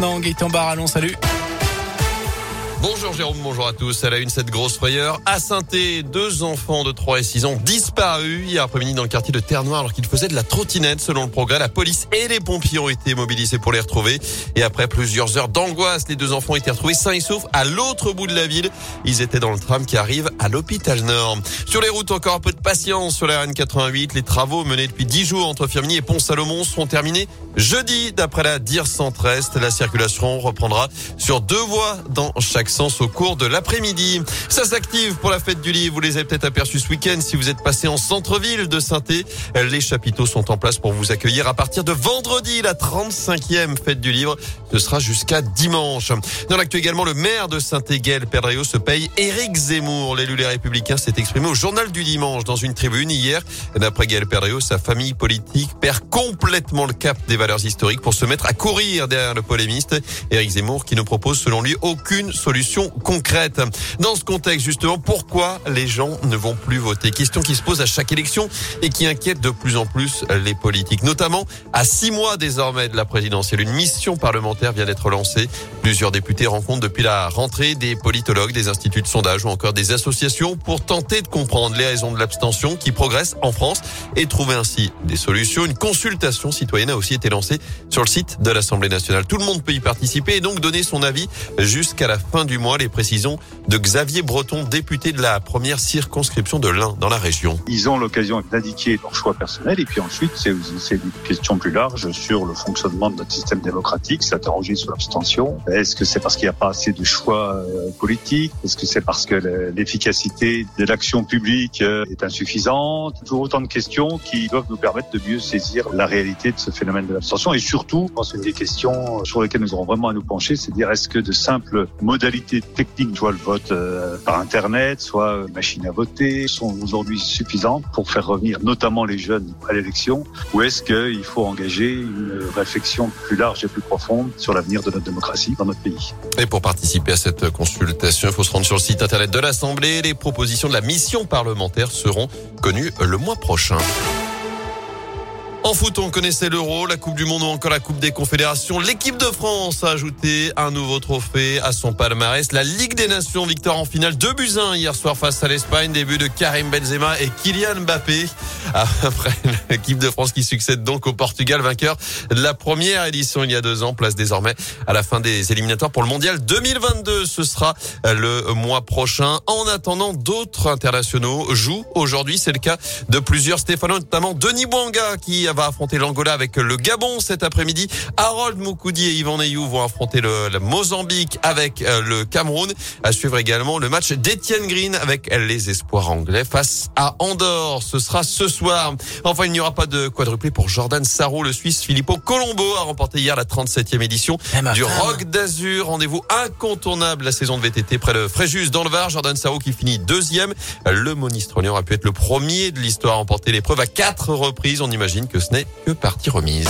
Non, Gaëtan Barallon, salut. Bonjour Jérôme, bonjour à tous. Elle a une cette grosse frayeur. À saint deux enfants de 3 et 6 ans disparus hier après-midi dans le quartier de Terre-Noire alors qu'ils faisaient de la trottinette. Selon le progrès, la police et les pompiers ont été mobilisés pour les retrouver. Et après plusieurs heures d'angoisse, les deux enfants ont été retrouvés sains et saufs à l'autre bout de la ville. Ils étaient dans le tram qui arrive à l'hôpital Nord. Sur les routes, encore un peu de patience sur la RN88. Les travaux menés depuis 10 jours entre Firminy et Pont-Salomon seront terminés jeudi d'après la DIR Centre-Est. La circulation reprendra sur deux voies dans chaque sens au cours de l'après-midi. Ça s'active pour la fête du livre. Vous les avez peut-être aperçus ce week-end si vous êtes passé en centre-ville de saint Les chapiteaux sont en place pour vous accueillir à partir de vendredi, la 35e fête du livre. Ce sera jusqu'à dimanche. Dans l'actu également, le maire de Saint-Égal, Pedrio, se paye Éric Zemmour. L'élu Les Républicains s'est exprimé au journal du dimanche dans une tribune hier. D'après Gaël Pedrio, sa famille politique perd complètement le cap des valeurs historiques pour se mettre à courir derrière le polémiste. Éric Zemmour qui ne propose selon lui aucune solution concrète. Dans ce contexte, justement, pourquoi les gens ne vont plus voter? Question qui se pose à chaque élection et qui inquiète de plus en plus les politiques, notamment à six mois désormais de la présidentielle. Une mission parlementaire vient d'être lancée. Plusieurs députés rencontrent depuis la rentrée des politologues, des instituts de sondage ou encore des associations pour tenter de comprendre les raisons de l'abstention qui progresse en France et trouver ainsi des solutions. Une consultation citoyenne a aussi été lancée sur le site de l'Assemblée nationale. Tout le monde peut y participer et donc donner son avis jusqu'à la fin du mois. Les précisions de Xavier Breton, député de la première circonscription de l'Ain dans la région. Ils ont l'occasion d'indiquer leur choix personnel et puis ensuite c'est une question plus large sur le fonctionnement de notre système démocratique, s'interroger sur l'abstention. Est-ce que c'est parce qu'il n'y a pas assez de choix euh, politiques? Est-ce que c'est parce que l'efficacité de l'action publique euh, est insuffisante? Toujours autant de questions qui doivent nous permettre de mieux saisir la réalité de ce phénomène de l'abstention et surtout, je pense des questions sur lesquelles nous aurons vraiment à nous pencher, c'est dire est-ce que de simples modalités techniques, soit le vote euh, par Internet, soit machine à voter, sont aujourd'hui suffisantes pour faire revenir notamment les jeunes à l'élection Ou est-ce qu'il faut engager une réflexion plus large et plus profonde sur l'avenir de notre démocratie dans notre pays? Et pour participer à cette consultation, il faut se rendre sur le site Internet de l'Assemblée. Les propositions de la mission parlementaire seront connues le mois prochain. En foot, on connaissait l'Euro, la Coupe du Monde ou encore la Coupe des Confédérations. L'équipe de France a ajouté un nouveau trophée à son palmarès. La Ligue des Nations, victoire en finale 2 buts 1 hier soir face à l'Espagne. Début de Karim Benzema et Kylian Mbappé. Après l'équipe de France qui succède donc au Portugal, vainqueur de la première édition il y a deux ans. Place désormais à la fin des éliminatoires pour le Mondial 2022. Ce sera le mois prochain. En attendant, d'autres internationaux jouent aujourd'hui. C'est le cas de plusieurs Stéphano, notamment Denis Bouanga qui va affronter l'Angola avec le Gabon cet après-midi. Harold Moukoudi et Yvan Neyou vont affronter le, Mozambique avec euh, le Cameroun. À suivre également le match d'Etienne Green avec les espoirs anglais face à Andorre. Ce sera ce soir. Enfin, il n'y aura pas de quadruplé pour Jordan Sarro. Le Suisse Filippo Colombo a remporté hier la 37e édition eh, du Rock d'Azur. Rendez-vous incontournable la saison de VTT près de Fréjus dans le Var. Jordan Sarro qui finit deuxième. Le Monistronian a pu être le premier de l'histoire à remporter l'épreuve à quatre reprises. On imagine ce n'est que partie remise.